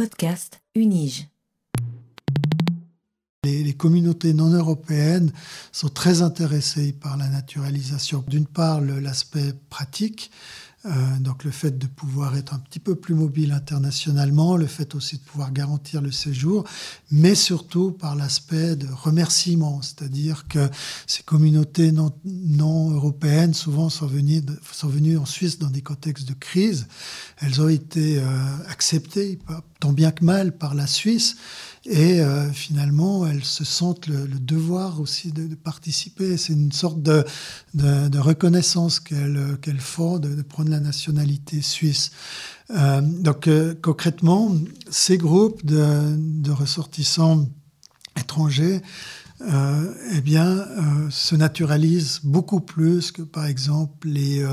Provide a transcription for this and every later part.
Podcast Unige. Les, communautés non européennes sont très intéressées par la naturalisation. D'une part, l'aspect pratique, euh, donc le fait de pouvoir être un petit peu plus mobile internationalement, le fait aussi de pouvoir garantir le séjour, mais surtout par l'aspect de remerciement, c'est-à-dire que ces communautés non, non européennes souvent sont venues, sont venues en Suisse dans des contextes de crise. Elles ont été euh, acceptées, tant bien que mal, par la Suisse. Et euh, finalement, elles se sentent le, devoir aussi de, participer. C'est une sorte de, reconnaissance qu'elles font de, prendre la nationalité suisse. Euh, donc euh, concrètement, ces groupes de, ressortissants étrangers eh bien, se naturalisent beaucoup plus que par exemple les,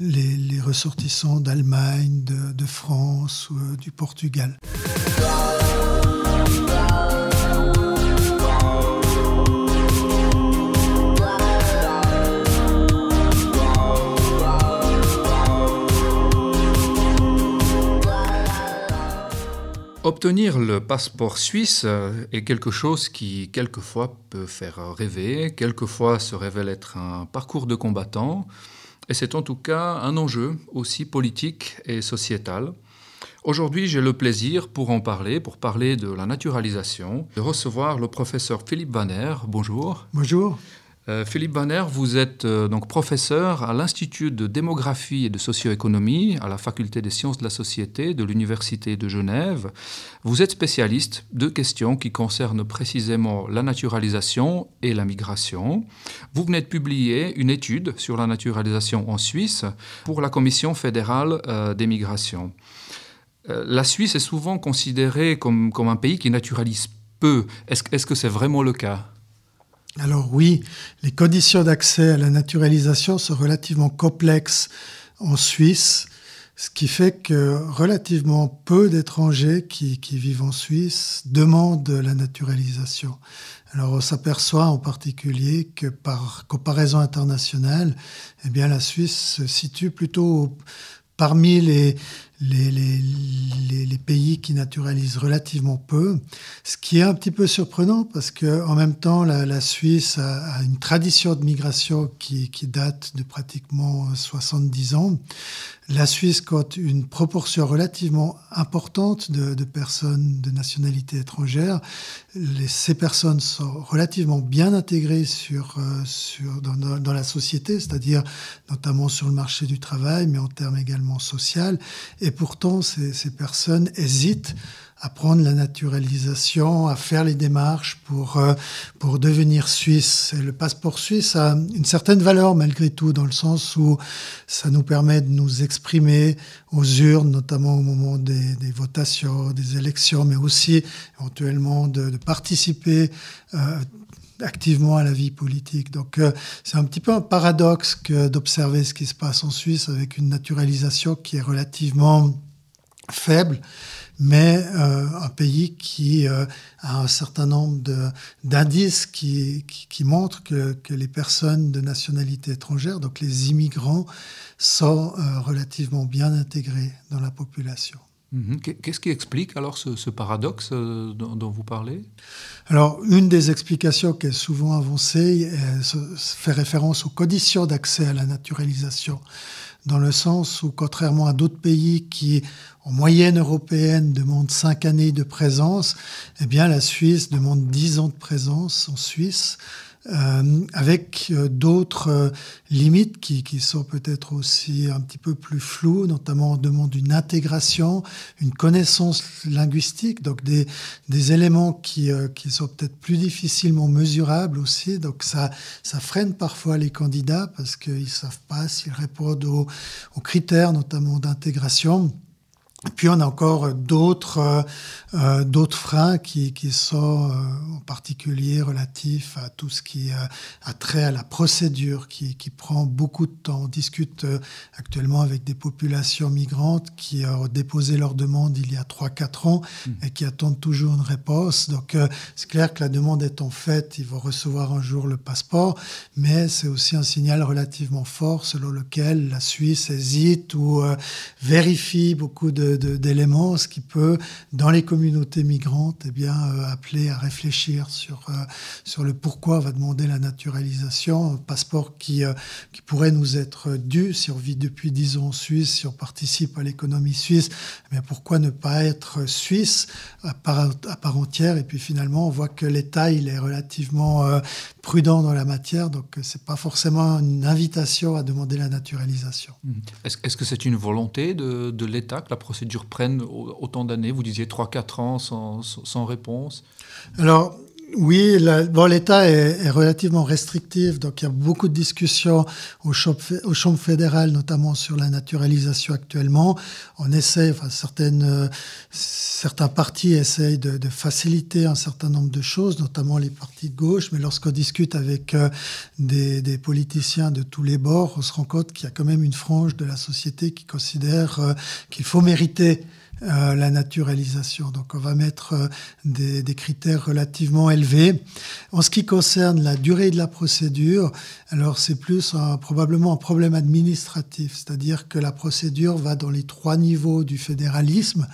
les, ressortissants d'Allemagne, de, France ou du Portugal. Obtenir le passeport suisse euh, est quelque chose qui, quelquefois, peut faire rêver, quelquefois se révèle être un parcours de combattant, et c'est en tout cas un enjeu aussi politique et sociétal. Aujourd'hui, j'ai le plaisir, pour en parler, pour parler de la naturalisation, de recevoir le professeur Philippe Banner. Bonjour. Bonjour. Euh, Philippe Banner, vous êtes euh, donc professeur à l'Institut de démographie et de socio-économie à la Faculté des sciences de la société de l'Université de Genève. Vous êtes spécialiste de questions qui concernent précisément la naturalisation et la migration. Vous venez de publier une étude sur la naturalisation en Suisse pour la Commission fédérale euh, des migrations. la Suisse est souvent considérée comme, comme un pays qui naturalise peu. Est-ce que c'est vraiment le cas? Alors oui, les conditions d'accès à la naturalisation sont relativement complexes en Suisse, ce qui fait que relativement peu d'étrangers qui, vivent en Suisse demandent la naturalisation. Alors on s'aperçoit en particulier que par comparaison internationale, eh bien la Suisse se situe plutôt parmi les, les, les, les, pays qui naturalisent relativement peu, ce qui est un petit peu surprenant parce que en même temps la, la Suisse a, a, une tradition de migration qui, qui, date de pratiquement 70 ans. La Suisse compte une proportion relativement importante de, personnes de nationalité étrangère. Ces personnes sont relativement bien intégrées sur, euh, dans, la société, c'est-à-dire notamment sur le marché du travail, mais en termes également social. Et pourtant, ces, personnes hésitent à prendre la naturalisation, à faire les démarches pour, euh, pour devenir suisse. Et le passeport suisse a une certaine valeur malgré tout, dans le sens où ça nous permet de nous exprimer aux urnes, notamment au moment des, votations, des élections, mais aussi éventuellement de, participer euh, activement à la vie politique. Donc euh, c'est un petit peu un paradoxe que d'observer ce qui se passe en Suisse avec une naturalisation qui est relativement faible, mais euh, un pays qui euh, a un certain nombre d'indices qui, qui, montrent que, que, les personnes de nationalité étrangère, donc les immigrants, sont relativement bien intégrés dans la population. Mhm. Qu'est-ce qui explique alors ce, paradoxe euh, dont, vous parlez? Alors, une des explications qui est souvent avancée fait référence aux conditions d'accès à la naturalisation, dans le sens où, contrairement à d'autres pays qui, en moyenne européenne, demandent cinq années de présence, eh bien, la Suisse demande dix ans de présence en Suisse. Euh, avec euh, d'autres euh, limites qui, qui sont peut-être aussi un petit peu plus floues, notamment on demande une intégration, une connaissance linguistique, donc des, des éléments qui, qui sont peut-être plus difficilement mesurables aussi. Donc ça, ça freine parfois les candidats parce qu'ils ne savent pas s'ils répondent aux, aux critères, notamment d'intégration. Puis on a encore d'autres euh, euh, d'autres freins qui, qui sont euh, en particulier relatifs à tout ce qui a trait à la procédure qui, qui prend beaucoup de temps. On discute actuellement avec des populations migrantes qui ont déposé leur demande il y a 3-4 ans mmh. et qui attendent toujours une réponse. Donc c'est clair que la demande est en fait, ils vont recevoir un jour le passeport, mais c'est aussi un signal relativement fort selon lequel la Suisse hésite ou vérifie beaucoup de d'éléments, ce qui peut, dans les communautés migrantes, eh bien, appeler à réfléchir sur, sur le pourquoi va demander la naturalisation. Un passeport qui, qui pourrait nous être dû si on vit depuis 10 ans en Suisse, si on participe à l'économie suisse, eh bien, pourquoi ne pas être suisse à part, à part entière? Et puis finalement, on voit que l'État, il est relativement prudent dans la matière, donc c'est pas forcément une invitation à demander la naturalisation. Mmh. Est-ce que c'est une volonté de, de l'État que la procédure prenne autant d'années? Vous disiez 3-4 ans sans, sans réponse Alors, oui, l'État est, relativement restrictif, donc il y a beaucoup de discussions au champ, fédéral, notamment sur la naturalisation actuellement. On essaie, enfin certaines, certains partis essayent de, faciliter un certain nombre de choses, notamment les partis de gauche, mais lorsqu'on discute avec euh, des, des, politiciens de tous les bords, on se rend compte qu'il y a quand même une frange de la société qui considère euh, qu'il faut mériter euh, la naturalisation. Donc on va mettre euh, des, critères relativement élevés. En ce qui concerne la durée de la procédure, alors c'est plus probablement un problème administratif, c'est-à-dire que la procédure va dans les trois niveaux du fédéralisme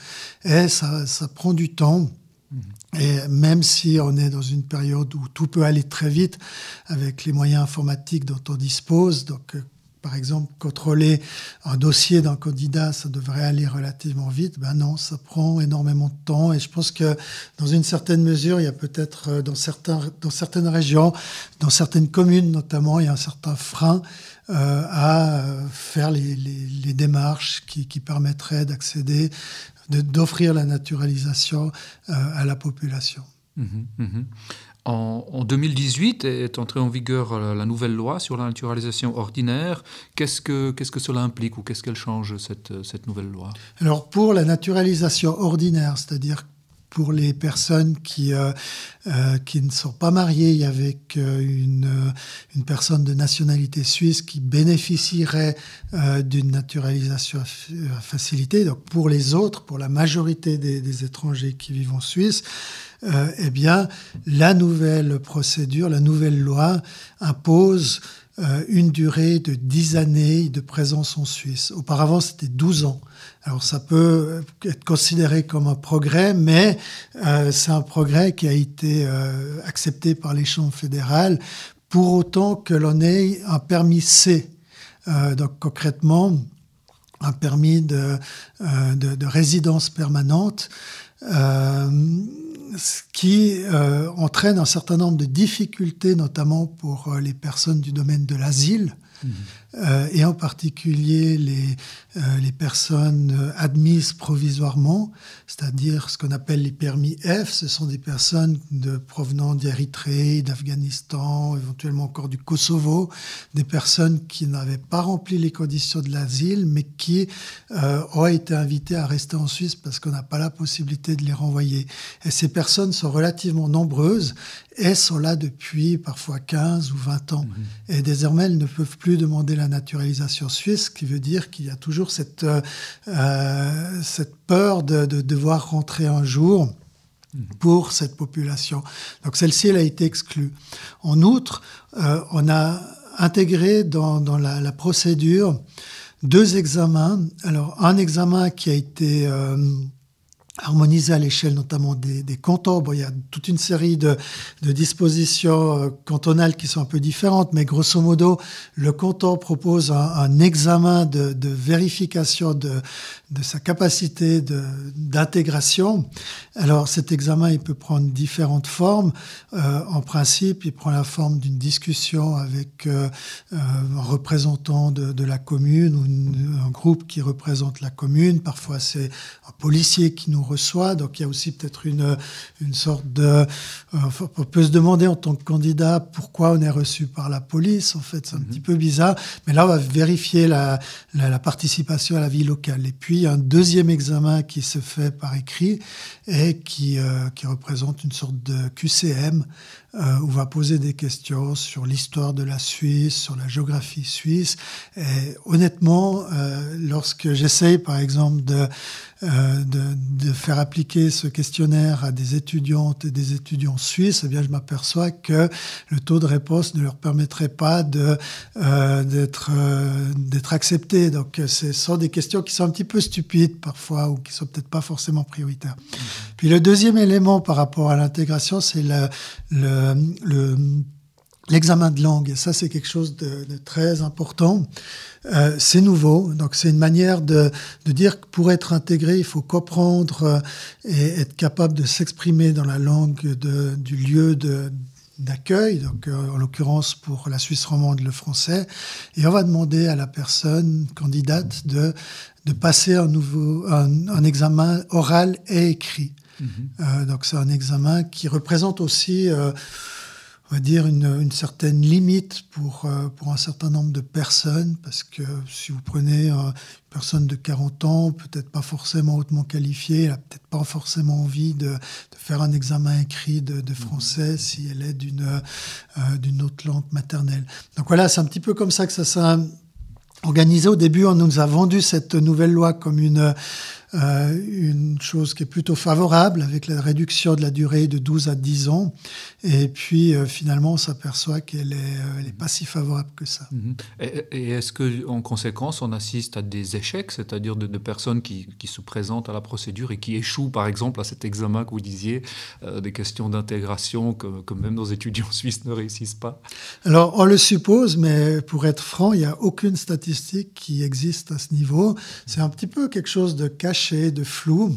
et ça, ça prend du temps. Mmh. Et même si on est dans une période où tout peut aller très vite avec les moyens informatiques dont on dispose, donc par exemple, contrôler un dossier d'un candidat, ça devrait aller relativement vite. Ben non, ça prend énormément de temps. Et je pense que dans une certaine mesure, il y a peut-être euh, dans, certains, dans certaines régions, dans certaines communes notamment, il y a un certain frein euh, à faire les, démarches qui, permettraient d'accéder, d'offrir la naturalisation euh, à la population. Mmh mmh en, 2018 est entrée en vigueur euh, la nouvelle loi sur la naturalisation ordinaire. Qu'est-ce que, qu'est-ce que cela implique ou qu'est-ce qu'elle change, cette, cette nouvelle loi? Alors pour la naturalisation ordinaire, c'est-à-dire pour les personnes qui, euh, euh, qui ne sont pas mariées avec une, une personne de nationalité suisse qui bénéficierait d'une naturalisation facilitée. Donc pour les autres, pour la majorité des, étrangers qui vivent en Suisse, euh, eh bien, la nouvelle procédure, la nouvelle loi impose euh, une durée de 10 années de présence en Suisse. Auparavant, c'était 12 ans. Alors ça peut être considéré comme un progrès, mais euh, c'est un progrès qui a été accepté par les chambres fédérales pour autant que l'on ait un permis C. donc concrètement, un permis de, de, de résidence permanente ce qui euh, entraîne un certain nombre de difficultés, notamment pour euh, les personnes du domaine de l'asile, mmh. Euh, et en particulier les, euh, les personnes admises provisoirement, c'est-à-dire ce qu'on appelle les permis F. Ce sont des personnes de, provenant d'Érythrée, d'Afghanistan, éventuellement encore du Kosovo, des personnes qui n'avaient pas rempli les conditions de l'asile, mais qui euh, ont été invitées à rester en Suisse parce qu'on n'a pas la possibilité de les renvoyer. Et ces personnes sont relativement nombreuses et sont là depuis parfois 15 ou 20 ans. Mmh. Et désormais, elles ne peuvent plus demander la naturalisation suisse, ce qui veut dire qu'il y a toujours cette, euh, euh, cette peur de, devoir rentrer un jour mmh. pour cette population. Donc celle-ci, elle a été exclue. En outre, euh, on a intégré dans, dans la, la, procédure deux examens. Alors un examen qui a été harmoniser à l'échelle notamment des, des, cantons. Bon, il y a toute une série de, dispositions euh, cantonales qui sont un peu différentes, mais grosso modo, le canton propose un, examen de vérification de, de, sa capacité d'intégration. Alors cet examen, il peut prendre différentes formes. Euh, en principe, il prend la forme d'une discussion avec euh, euh un représentant de, de la commune ou un groupe qui représente la commune. Parfois, c'est un policier qui nous reçoit. Donc il y a aussi peut-être une, une sorte de... Euh, on peut se demander en tant que candidat pourquoi on est reçu par la police. En fait, c'est un mhm. petit peu bizarre. Mais là, on va vérifier la, la, participation à la vie locale. Et puis, un deuxième examen qui se fait par écrit et qui, euh, représente une sorte de QCM euh, où on va poser des questions sur l'histoire de la Suisse, sur la géographie suisse. Et honnêtement, euh, lorsque j'essaye, par exemple, de, euh, de, de, faire appliquer ce questionnaire à des étudiantes et des étudiants suisses, eh bien, je m'aperçois que le taux de réponse ne leur permettrait pas de, euh, d'être, euh, d'être acceptés. Donc, ce sont des questions qui sont un petit peu stupides parfois ou qui sont peut-être pas forcément prioritaires. Mmh. Puis le deuxième élément par rapport à l'intégration, c'est le, le, le l'examen de langue. Ça, c'est quelque chose de, très important. Euh, c'est nouveau, donc c'est une manière de, de, dire que pour être intégré, il faut comprendre euh, et être capable de s'exprimer dans la langue de, du lieu d'accueil, donc euh, en l'occurrence pour la Suisse romande le français, et on va demander à la personne candidate de, de passer un nouveau un examen oral et écrit. -hmm. donc c'est un examen qui représente aussi on va dire, une, une certaine limite pour, euh, pour un certain nombre de personnes, parce que si vous prenez euh, une personne de 40 ans, peut-être pas forcément hautement qualifiée, elle n'a peut-être pas forcément envie de, de, faire un examen écrit de, de français mmh. si elle est d'une euh, d'une autre langue maternelle. Donc voilà, c'est un petit peu comme ça que ça s'est organisé. Au début, on nous a vendu cette nouvelle loi comme une euh, une chose qui est plutôt favorable avec la réduction de la durée de 12 à 10 ans. Et puis euh, finalement, on s'aperçoit qu'elle n'est euh, pas si favorable que ça. -hmm. Et, et est-ce qu'en conséquence, on assiste à des échecs, c'est-à-dire de, de, personnes qui, qui, se présentent à la procédure et qui échouent, par exemple, à cet examen que vous disiez, euh, des questions d'intégration que, que, même nos étudiants suisses ne réussissent pas? Alors, on le suppose, mais pour être franc, il n'y a aucune statistique qui existe à ce niveau. C'est un petit peu quelque chose de caché de flou.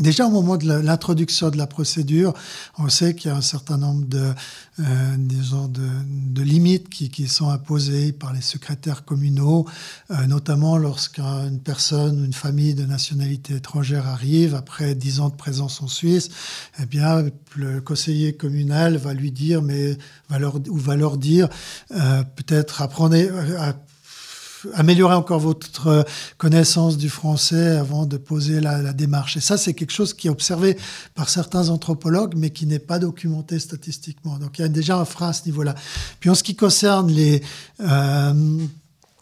Déjà au moment de l'introduction de la procédure, on sait qu'il y a un certain nombre de, euh, disons de, de limites qui, qui, sont imposées par les secrétaires communaux, euh, notamment lorsqu'une personne ou une famille de nationalité étrangère arrive après dix ans de présence en Suisse, eh bien le conseiller communal va lui dire, mais va leur, ou va leur dire euh, peut-être apprenez, euh, améliorer encore votre euh, connaissance du français avant de poser la, démarche. Et ça, c'est quelque chose qui est observé par certains anthropologues, mais qui n'est pas documenté statistiquement. Donc il y a déjà un frein à ce niveau-là. Puis en ce qui concerne les, euh,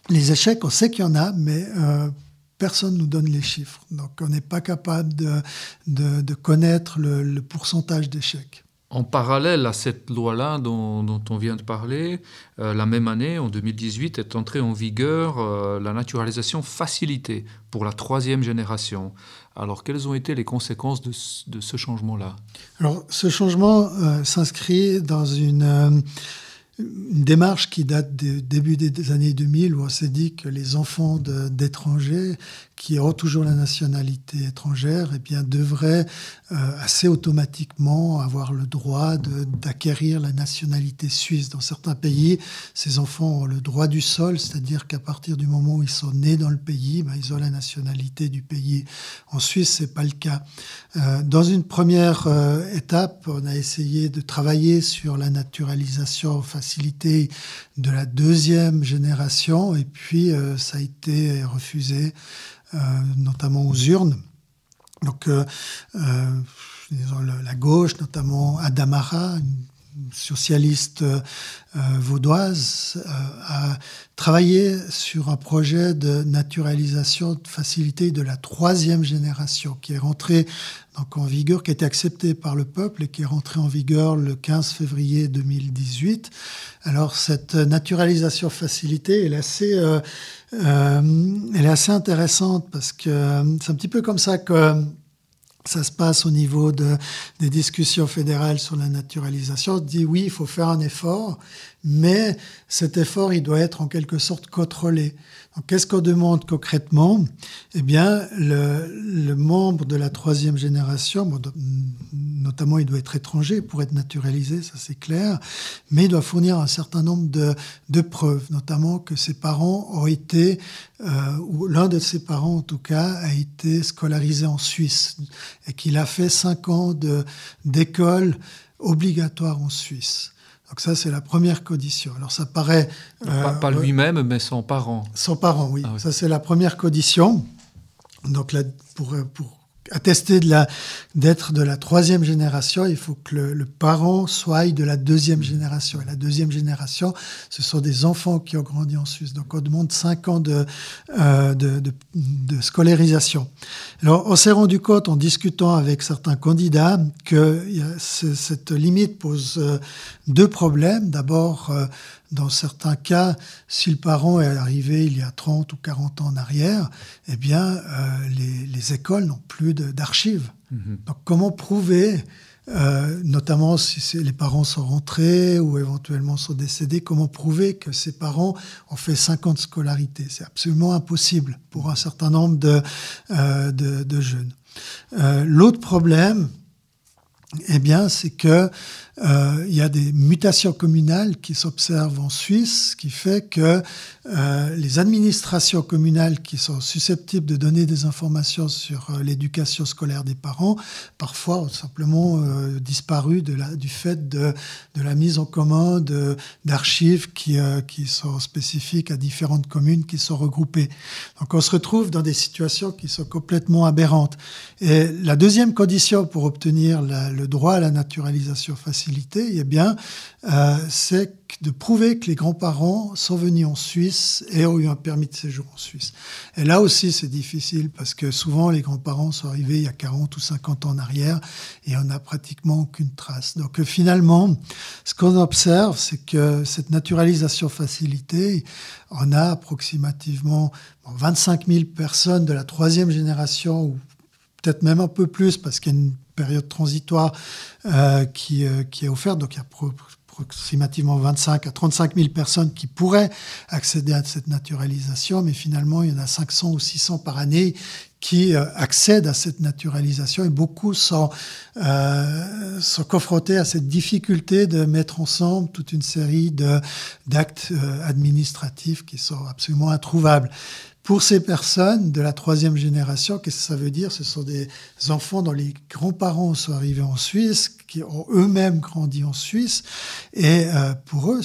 les échecs, on sait qu'il y en a, mais euh, personne ne nous donne les chiffres. Donc on n'est pas capable de, de, connaître le pourcentage d'échecs. En parallèle à cette loi-là dont, on vient de parler, euh, la même année, en 2018, est entrée en vigueur euh, la naturalisation facilitée pour la troisième génération. Alors, quelles ont été les conséquences de, ce changement-là? Alors, ce changement euh, s'inscrit dans une démarche qui date du début des années 2000 où on s'est dit que les enfants d'étrangers qui ont toujours la nationalité étrangère eh bien, devraient euh, assez automatiquement avoir le droit d'acquérir la nationalité suisse. Dans certains pays, ces enfants ont le droit du sol, c'est-à-dire qu'à partir du moment où ils sont nés dans le pays, ben, ils ont la nationalité du pays. En Suisse, c'est pas le cas. Euh, dans une première euh, étape, on a essayé de travailler sur la naturalisation facilitée de la deuxième génération, et puis euh, ça a été refusé. Euh, notamment aux urnes. Donc, euh, euh, la gauche, notamment Adamara, une socialiste euh, vaudoise, euh, a travaillé sur un projet de naturalisation de facilité de la troisième génération qui est rentré donc en vigueur, qui a été accepté par le peuple et qui est rentré en vigueur le 15 février 2018. Alors cette naturalisation facilitée, est assez, euh, euh, elle est assez intéressante parce que euh, c'est un petit peu comme ça que ça se passe au niveau de, des discussions fédérales sur la naturalisation. On dit oui, il faut faire un effort, mais cet effort, il doit être en quelque sorte contrôlé. Qu'est-ce qu'on demande concrètement? Eh bien, le, le, membre de la troisième génération, bon, notamment il doit être étranger pour être naturalisé, ça c'est clair, mais il doit fournir un certain nombre de, de preuves, notamment que ses parents ont été, euh, ou l'un de ses parents en tout cas, a été scolarisé en Suisse et qu'il a fait cinq ans d'école obligatoire en Suisse. Donc ça, c'est la première condition. Alors ça paraît... Euh, pas, pas lui-même, mais son parent. Son parent, oui. Ah, oui. Ça, c'est la première condition. Donc là, pour, pour attester d'être de, de, la troisième génération, il faut que le, le, parent soit de la deuxième génération. Et la deuxième génération, ce sont des enfants qui ont grandi en Suisse. Donc on demande cinq ans de, euh, de, de, scolarisation. Alors, on s'est rendu compte en discutant avec certains candidats que cette limite pose euh, deux problèmes. D'abord, euh, dans certains cas, si le parent est arrivé il y a 30 ou 40 ans en arrière, eh bien, euh, les, écoles n'ont plus d'archives. Mm-hmm. Donc, comment prouver euh, notamment si les parents sont rentrés ou éventuellement sont décédés, comment prouver que ces parents ont fait 50 scolarités C'est absolument impossible pour un certain nombre de, euh, de, jeunes. Euh, l'autre problème, eh bien, c'est que euh, il y a des mutations communales qui s'observent en Suisse, qui fait que euh, les administrations communales qui sont susceptibles de donner des informations sur euh, l'éducation scolaire des parents, parfois ont simplement disparu du fait de, de, la mise en commun d'archives qui, qui sont spécifiques à différentes communes qui sont regroupées. Donc on se retrouve dans des situations qui sont complètement aberrantes. Et la deuxième condition pour obtenir le droit à la naturalisation facile, eh bien, euh, c'est de prouver que les grands-parents sont venus en Suisse et ont eu un permis de séjour en Suisse. Et là aussi, c'est difficile parce que souvent, les grands-parents sont arrivés il y a 40 ou 50 ans en arrière et on n'a pratiquement aucune trace. Donc euh, finalement, ce qu'on observe, c'est que cette naturalisation facilitée, on a approximativement 25 000 personnes de la troisième génération ou peut-être même un peu plus parce qu'il y a une période transitoire euh, qui, euh, qui, est offerte. Donc il y a approximativement 25 à 35 000 personnes qui pourraient accéder à cette naturalisation, mais finalement il y en a 500 ou 600 par année qui euh, accèdent à cette naturalisation et beaucoup sont confrontés à cette difficulté de mettre ensemble toute une série d'actes administratifs qui sont absolument introuvables. Pour ces personnes de la troisième génération, qu'est-ce que ça veut dire? Ce sont des enfants dont les grands-parents sont arrivés en Suisse, qui ont eux-mêmes grandi en Suisse. Et euh, pour eux,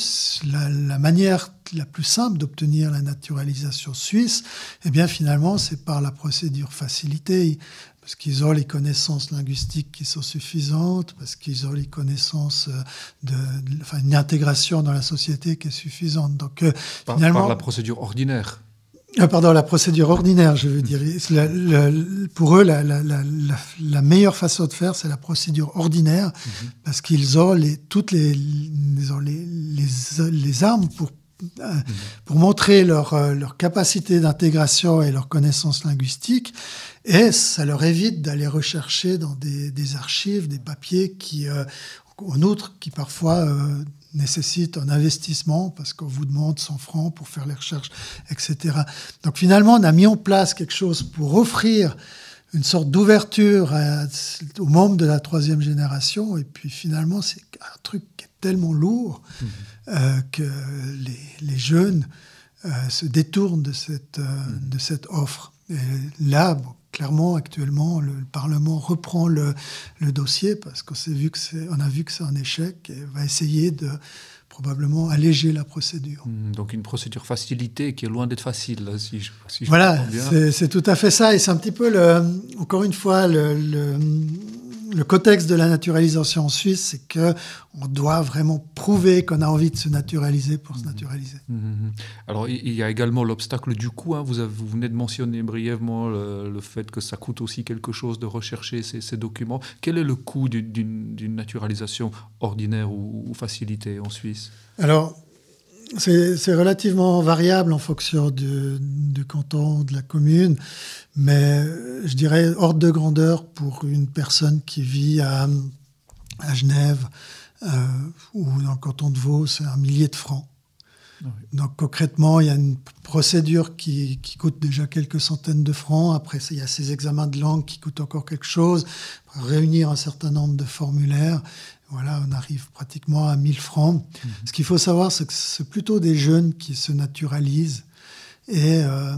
la, la, manière la plus simple d'obtenir la naturalisation suisse, eh bien finalement, c'est par la procédure facilitée parce qu'ils ont les connaissances linguistiques qui sont suffisantes, parce qu'ils ont les connaissances euh, de, enfin, une intégration dans la société qui est suffisante. Donc, euh, finalement, par la procédure ordinaire. Ah, pardon, la procédure ordinaire, je veux dire. pour eux, la, meilleure façon de faire, c'est la procédure ordinaire, mhm. parce qu'ils ont les, toutes les, les, les, armes pour, euh, mhm. pour montrer leur, euh, leur capacité d'intégration et leur connaissance linguistique, et ça leur évite d'aller rechercher dans des, des, archives, des papiers qui, euh, en outre, qui parfois nécessite un investissement parce qu'on vous demande 100 francs pour faire les recherches, etc. Donc finalement, on a mis en place quelque chose pour offrir une sorte d'ouverture aux membres de la troisième génération. Et puis finalement, c'est un truc qui est tellement lourd mmh. euh, que les, les jeunes euh, se détournent de cette, euh, mmh. de cette offre. Et là, clairement, actuellement, le, Parlement reprend le, dossier parce qu'on vu que on a vu que c'est un échec et va essayer de probablement alléger la procédure. Hmm, donc une procédure facilitée qui est loin d'être facile, si je, si Voilà, c'est tout à fait ça. Et c'est un petit peu, le, encore une fois, le, le contexte de la naturalisation en Suisse, c'est que on doit vraiment prouver qu'on a envie de se naturaliser pour se mhm. naturaliser. Mhm, mhm. Alors, il y a également l'obstacle du coût. Hein. Vous, vous, venez de mentionner brièvement le, fait que ça coûte aussi quelque chose de rechercher ces, documents. Quel est le coût d'une naturalisation ordinaire ou, ou facilitée en Suisse? Alors, c'est relativement variable en fonction du, canton, de la commune, mais je dirais ordre de grandeur pour une personne qui vit à, Genève euh, ou dans le canton de Vaud, c'est un millier de francs. Donc concrètement, il y a une procédure qui, qui, coûte déjà quelques centaines de francs. Après, il y a ces examens de langue qui coûtent encore quelque chose. Réunir un certain nombre de formulaires voilà, on arrive pratiquement à 1000 francs. Mhm. Ce qu'il faut savoir, c'est que c'est plutôt des jeunes qui se naturalisent et euh,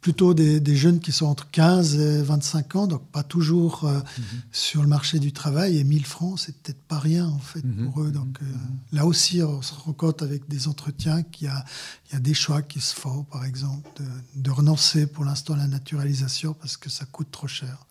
plutôt des, jeunes qui sont entre 15 et 25 ans, donc pas toujours euh, mhm. sur le marché du travail. Et 1000 francs, c'est peut-être pas rien en fait mhm. pour eux. Donc euh, là aussi, on se rend compte avec des entretiens qu'il y a des choix qui se font, par exemple, de, renoncer pour l'instant à la naturalisation parce que ça coûte trop cher.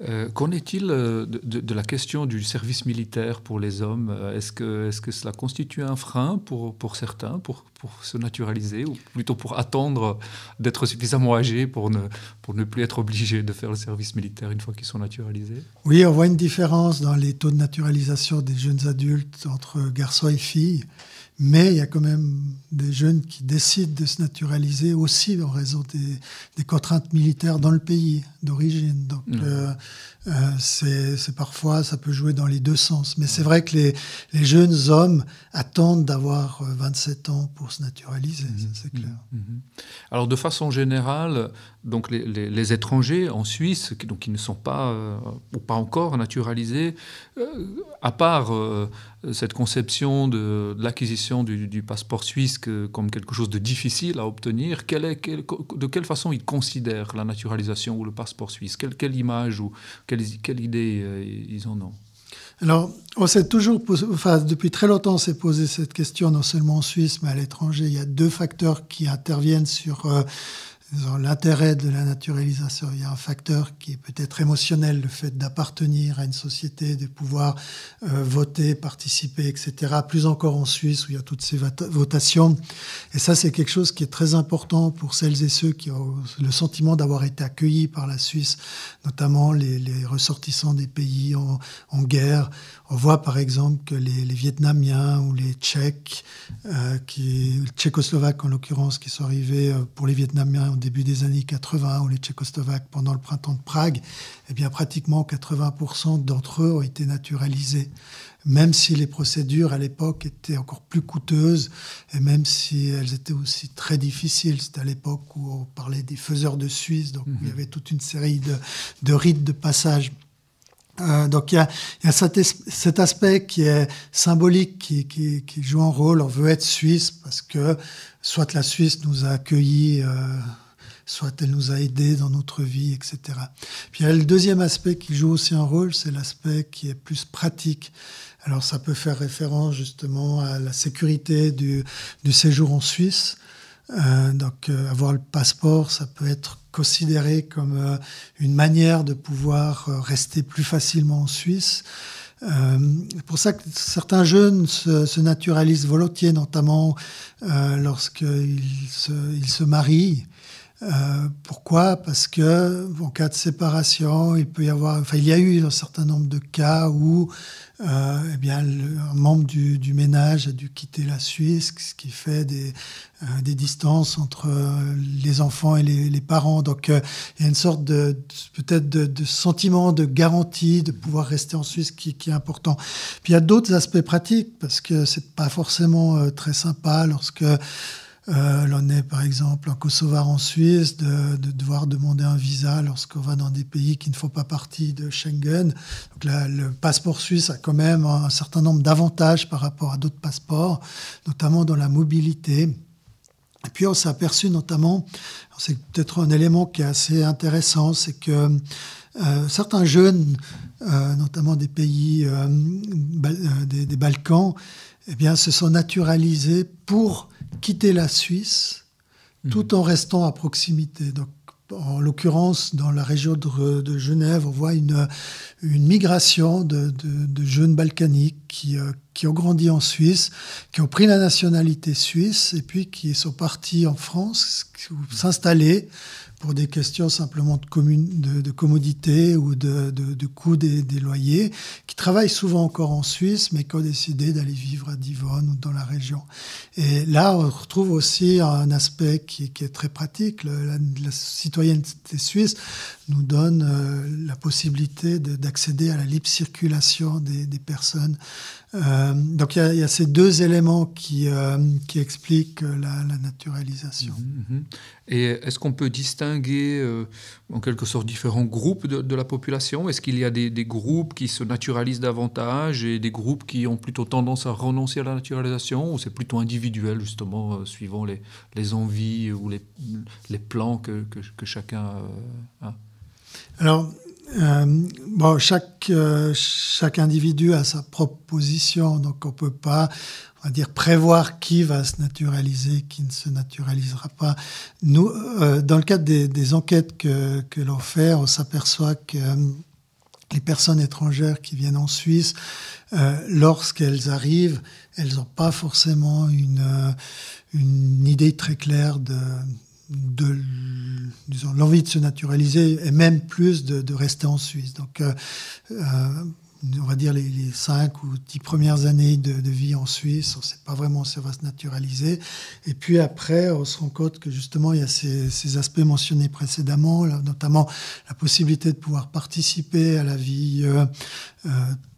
Euh, qu'en est-il euh, de, la question du service militaire pour les hommes? Euh, Est-ce que, est que cela constitue un frein pour, pour certains, pour, pour se naturaliser, ou plutôt pour attendre d'être suffisamment âgés pour ne, pour ne plus être obligés de faire le service militaire une fois qu'ils sont naturalisés? Oui, on voit une différence dans les taux de naturalisation des jeunes adultes entre garçons et filles. Mais il y a quand même des jeunes qui décident de se naturaliser aussi en raison des, contraintes militaires dans le pays d'origine. Donc, mmh. euh, euh, c'est parfois, ça peut jouer dans les deux sens. Mais c'est vrai que les, les, jeunes hommes attendent d'avoir 27 euh, ans pour se naturaliser, mmh. c'est clair. Mmh. Alors, de façon générale, donc les, les, étrangers en Suisse, qui, donc, qui ne sont pas ou pas encore naturalisés, à part cette conception de, l'acquisition du, passeport suisse comme quelque chose de difficile à obtenir, quelle est, de quelle façon ils considèrent la naturalisation ou le passeport suisse? Quelle, quelle, image ou quelle, idée euh, ils en ont alors, on s'est toujours enfin, depuis très longtemps, on s'est posé cette question, non seulement en Suisse, mais à l'étranger. Il y a deux facteurs qui interviennent sur euh, l'intérêt de la naturalisation. Il y a un facteur qui est peut-être émotionnel, le fait d'appartenir à une société, de pouvoir euh, voter, participer, etc. Plus encore en Suisse où il y a toutes ces votations. Et ça, c'est quelque chose qui est très important pour celles et ceux qui ont le sentiment d'avoir été accueillis par la Suisse, notamment les, ressortissants des pays en guerre on voit par exemple que les, Vietnamiens ou les Tchèques, euh, qui, Tchécoslovaques en l'occurrence, qui sont arrivés euh, pour les Vietnamiens au début des années 80 ou les Tchécoslovaques pendant le printemps de Prague, eh bien pratiquement 80% d'entre eux ont été naturalisés. Même si les procédures à l'époque étaient encore plus coûteuses et même si elles étaient aussi très difficiles. C'était à l'époque où on parlait des faiseurs de Suisse, donc il y mhm. avait toute une série de, de rites de passage. Euh, donc il y a, cet, aspect qui est symbolique, qui, joue un rôle. On veut être suisse parce que soit la Suisse nous a accueillis, euh, soit elle nous a aidés dans notre vie, etc. Puis il y a le deuxième aspect qui joue aussi un rôle, c'est l'aspect qui est plus pratique. Alors ça peut faire référence justement à la sécurité du, séjour en Suisse. Euh, donc avoir le passeport, ça peut être considéré comme euh, une manière de pouvoir rester plus facilement en Suisse. c'est pour ça que certains jeunes se, naturalisent volontiers, notamment lorsqu'ils se, ils se marient. Pourquoi? Parce que en cas de séparation, il peut y avoir, enfin, il y a eu un certain nombre de cas où euh, eh bien, un membre du, du, ménage a dû quitter la Suisse, ce qui fait des, euh, des distances entre euh, les enfants et les, les parents. Donc, euh, il y a une sorte de, peut-être de, de, sentiment de garantie de pouvoir rester en Suisse qui, qui est important. Puis il y a d'autres aspects pratiques parce que c'est pas forcément très sympa lorsque euh, l'on est par exemple en Kosovar en Suisse de, devoir demander un visa lorsqu'on va dans des pays qui ne font pas partie de Schengen. Donc le passeport suisse a quand même un, certain nombre d'avantages par rapport à d'autres passeports, notamment dans la mobilité. Et puis on s'est aperçu notamment, c'est peut-être un élément qui est assez intéressant, c'est que euh, certains jeunes, euh, notamment des pays euh, des, des, Balkans, eh bien, se sont naturalisés pour quitter la Suisse tout en restant à proximité. Donc, en l'occurrence, dans la région de, Genève, on voit une, une migration de, jeunes balkaniques qui, euh, qui, ont grandi en Suisse, qui ont pris la nationalité suisse et puis qui sont partis en France s'installer pour des questions simplement de, commune, de, de commodité ou de, de coût des, des, loyers, qui travaillent souvent encore en Suisse, mais qui ont décidé d'aller vivre à Divonne ou dans la région. Et là, on retrouve aussi un aspect qui, qui est très pratique. la, la, citoyenneté suisse nous donne euh, la possibilité d'accéder à la libre circulation des, personnes euh, donc il y, a ces deux éléments qui, euh, expliquent la, naturalisation. Mhm, mhm. Et est-ce qu'on peut distinguer en quelque sorte différents groupes de, la population? Est-ce qu'il y a des, groupes qui se naturalisent davantage et des groupes qui ont plutôt tendance à renoncer à la naturalisation? Ou c'est plutôt individuel justement suivant les, envies ou les, plans que, que chacun a? Alors bon, chaque, chaque individu a sa propre position, donc on ne peut pas on va dire, prévoir qui va se naturaliser, qui ne se naturalisera pas. Nous, dans le cadre des, des enquêtes que, que l'on fait, on s'aperçoit que les personnes étrangères qui viennent en Suisse, euh, lorsqu'elles arrivent, elles n'ont pas forcément une, euh, une idée très claire de, de l'envie de se naturaliser et même plus de, rester en Suisse. Donc, euh, euh on va dire, les, cinq ou dix premières années de, vie en Suisse, on ne sait pas vraiment si ça va se naturaliser. Et puis après, on se rend compte que justement, il y a ces, aspects mentionnés précédemment, notamment la possibilité de pouvoir participer à la vie euh,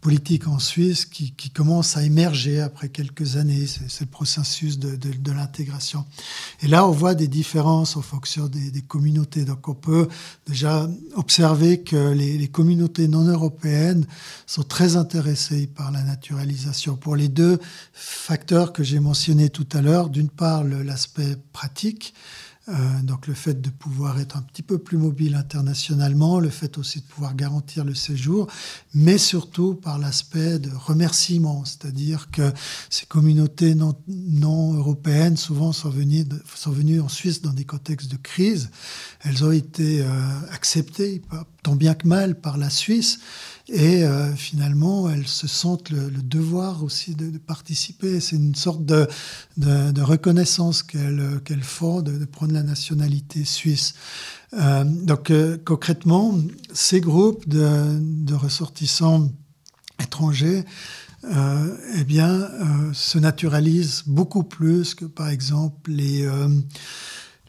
politique en Suisse qui, commence à émerger après quelques années. C'est le processus de, l'intégration. Et là, on voit des différences en fonction des, communautés. Donc, on peut déjà observer que les, les communautés non européennes sont très intéressées par la naturalisation pour les deux facteurs que j'ai mentionnés tout à l'heure. D'une part, l'aspect pratique. Euh, donc le fait de pouvoir être un petit peu plus mobile internationalement, le fait aussi de pouvoir garantir le séjour, mais surtout par l'aspect de remerciement, c'est-à-dire que ces communautés non, européennes souvent sont venues, sont venues en Suisse dans des contextes de crise. Elles ont été euh, acceptées, tant bien que mal, par la Suisse. Et euh, finalement, elles se sentent le, devoir aussi de, participer. C'est une sorte de, reconnaissance qu'elles font de, prendre la nationalité suisse. Euh, donc euh, concrètement, ces groupes de, ressortissants étrangers eh bien, se naturalisent beaucoup plus que par exemple les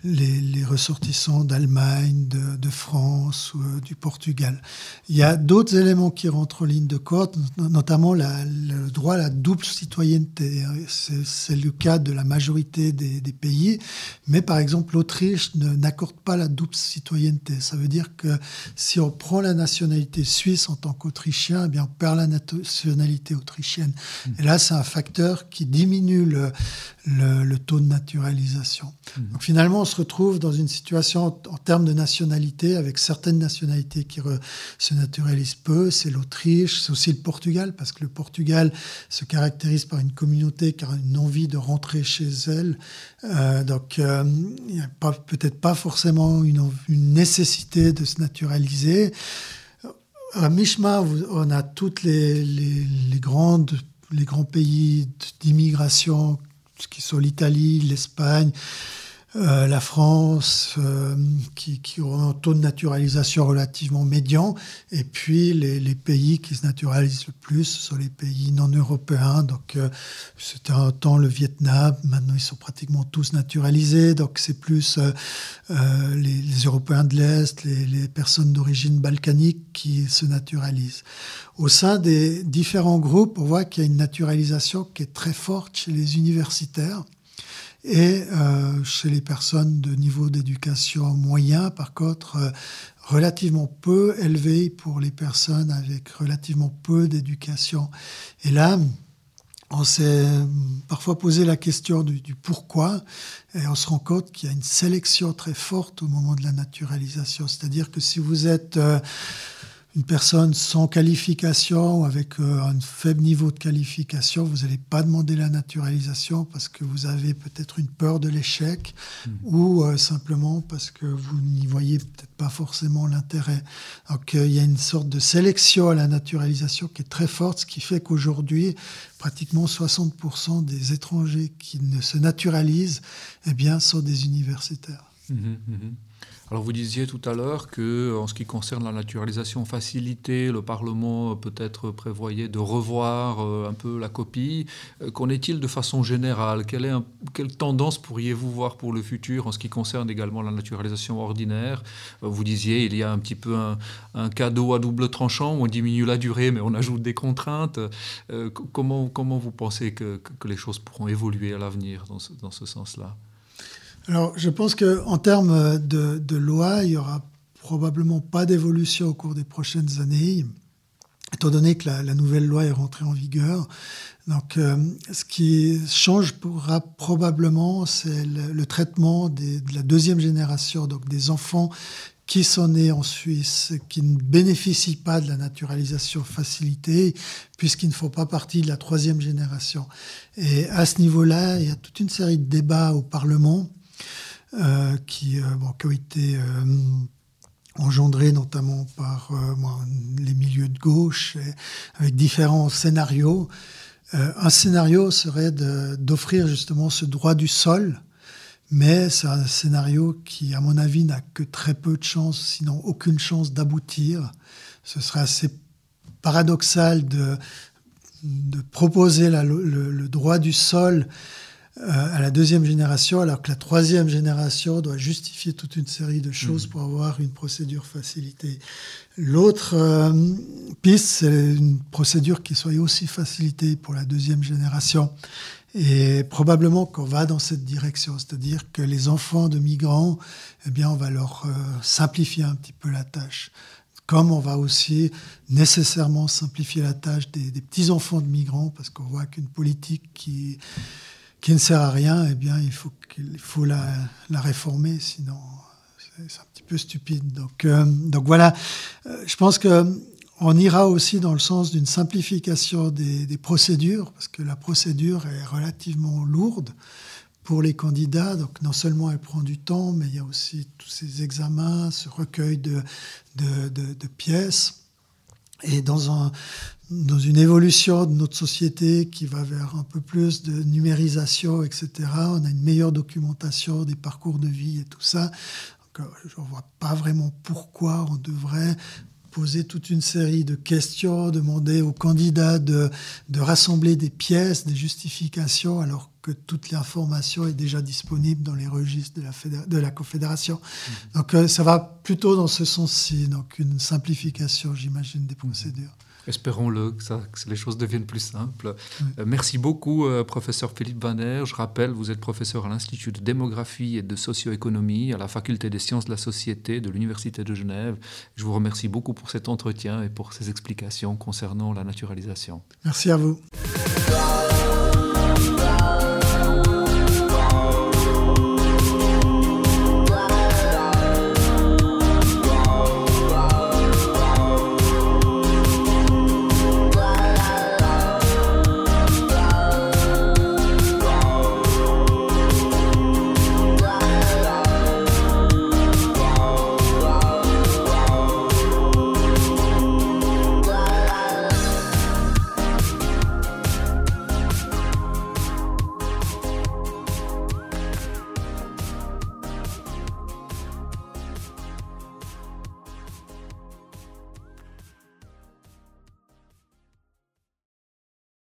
les, ressortissants d'Allemagne, de, France ou euh, du Portugal. Il y a d'autres éléments qui rentrent en ligne de compte, notamment le droit à la double citoyenneté. C'est le cas de la majorité des, pays, mais par exemple l'Autriche n'accorde pas la double citoyenneté. Ça veut dire que si on prend la nationalité suisse en tant qu'Autrichien, eh bien on perd la nationalité autrichienne. Mmh. Et là, c'est un facteur qui diminue le, le, taux de naturalisation. Mmh. Donc finalement, se retrouve dans une situation en, termes de nationalité, avec certaines nationalités qui se naturalisent peu. C'est l'Autriche, c'est aussi le Portugal, parce que le Portugal se caractérise par une communauté qui a une envie de rentrer chez elle. Euh, donc euh, il n'y a peut-être pas forcément une, nécessité de se naturaliser. À Mishma, on a toutes les, les grandes les grands pays d'immigration qui sont l'Italie, l'Espagne, euh, la France, euh, qui, qui, ont un taux de naturalisation relativement médian, et puis les, pays qui se naturalisent le plus sont les pays non européens. Donc euh, c'était un temps le Vietnam, maintenant ils sont pratiquement tous naturalisés, donc c'est plus les, Européens de l'Est, les, les personnes d'origine balkanique qui se naturalisent. Au sein des différents groupes, on voit qu'il y a une naturalisation qui est très forte chez les universitaires. Et euh, chez les personnes de niveau d'éducation moyen, par contre, euh, relativement peu élevé pour les personnes avec relativement peu d'éducation. Et là, on s'est parfois posé la question du, pourquoi, et on se rend compte qu'il y a une sélection très forte au moment de la naturalisation. C'est-à-dire que si vous êtes... Euh, une personne sans qualification ou avec euh, un faible niveau de qualification, vous n'allez pas demander la naturalisation parce que vous avez peut-être une peur de l'échec hmm. ou euh, simplement parce que vous n'y voyez peut-être pas forcément l'intérêt. Donc euh, il y a une sorte de sélection à la naturalisation qui est très forte, ce qui fait qu'aujourd'hui, pratiquement 60% des étrangers qui ne se naturalisent eh bien, sont des universitaires. Mmh mmh alors vous disiez tout à l'heure que, en ce qui concerne la naturalisation facilitée, le Parlement peut-être prévoyait de revoir euh, un peu la copie. Euh, qu'en est-il de façon générale? Quelle, tendance pourriez-vous voir pour le futur en ce qui concerne également la naturalisation ordinaire? Euh, Vous disiez il y a un petit peu un, cadeau à double tranchant où on diminue la durée mais on ajoute des contraintes. comment, comment vous pensez que, les choses pourront évoluer à l'avenir dans dans ce sens-là? Alors, je pense qu'en termes de, loi, il n'y aura probablement pas d'évolution au cours des prochaines années, étant donné que la, nouvelle loi est rentrée en vigueur. Donc, euh, ce qui changera probablement, c'est le, traitement de la deuxième génération, donc des enfants qui sont nés en Suisse, qui ne bénéficient pas de la naturalisation facilitée, puisqu'ils ne font pas partie de la troisième génération. Et à ce niveau-là, il y a toute une série de débats au Parlement euh, qui, euh, ont été euh, engendrés notamment par les milieux de gauche, avec différents scénarios. un scénario serait d'offrir justement ce droit du sol mais c'est un scénario qui, à mon avis, n'a que très peu de chances, sinon aucune chance d'aboutir. Ce serait assez paradoxal de, de proposer le, droit du sol euh, à la deuxième génération, alors que la troisième génération doit justifier toute une série de choses mmh. pour avoir une procédure facilitée. L'autre euh, piste, c'est une procédure qui soit aussi facilitée pour la deuxième génération. Et probablement qu'on va dans cette direction, c'est-à-dire que les enfants de migrants, eh bien, on va leur euh, simplifier un petit peu la tâche. Comme on va aussi nécessairement simplifier la tâche des, petits-enfants de migrants, parce qu'on voit qu'une politique qui, qui ne sert à rien, eh bien, il faut, qu'il faut la, la réformer, sinon c'est un petit peu stupide. Donc, euh, donc voilà, euh, je pense que on ira aussi dans le sens d'une simplification des, procédures, parce que la procédure est relativement lourde pour les candidats. Donc non seulement elle prend du temps, mais il y a aussi tous ces examens, ce recueil de, de, pièces. Et dans, un, dans une évolution de notre société qui va vers un peu plus de numérisation, etc., on a une meilleure documentation des parcours de vie et tout ça. Euh, je ne vois pas vraiment pourquoi on devrait poser toute une série de questions, demander aux candidats de, de rassembler des pièces, des justifications, alors que toute l'information est déjà disponible dans les registres de la, de la Confédération. Mmh. Donc euh, ça va plutôt dans ce sens-ci, donc une simplification, j'imagine, des procédures. Espérons-le, que, que, les choses deviennent plus simples. Euh, merci beaucoup, euh, professeur Philippe Vaner. Je rappelle, vous êtes professeur à l'Institut de démographie et de socio-économie à la Faculté des sciences de la société de l'Université de Genève. Je vous remercie beaucoup pour cet entretien et pour ces explications concernant la naturalisation. Merci à vous.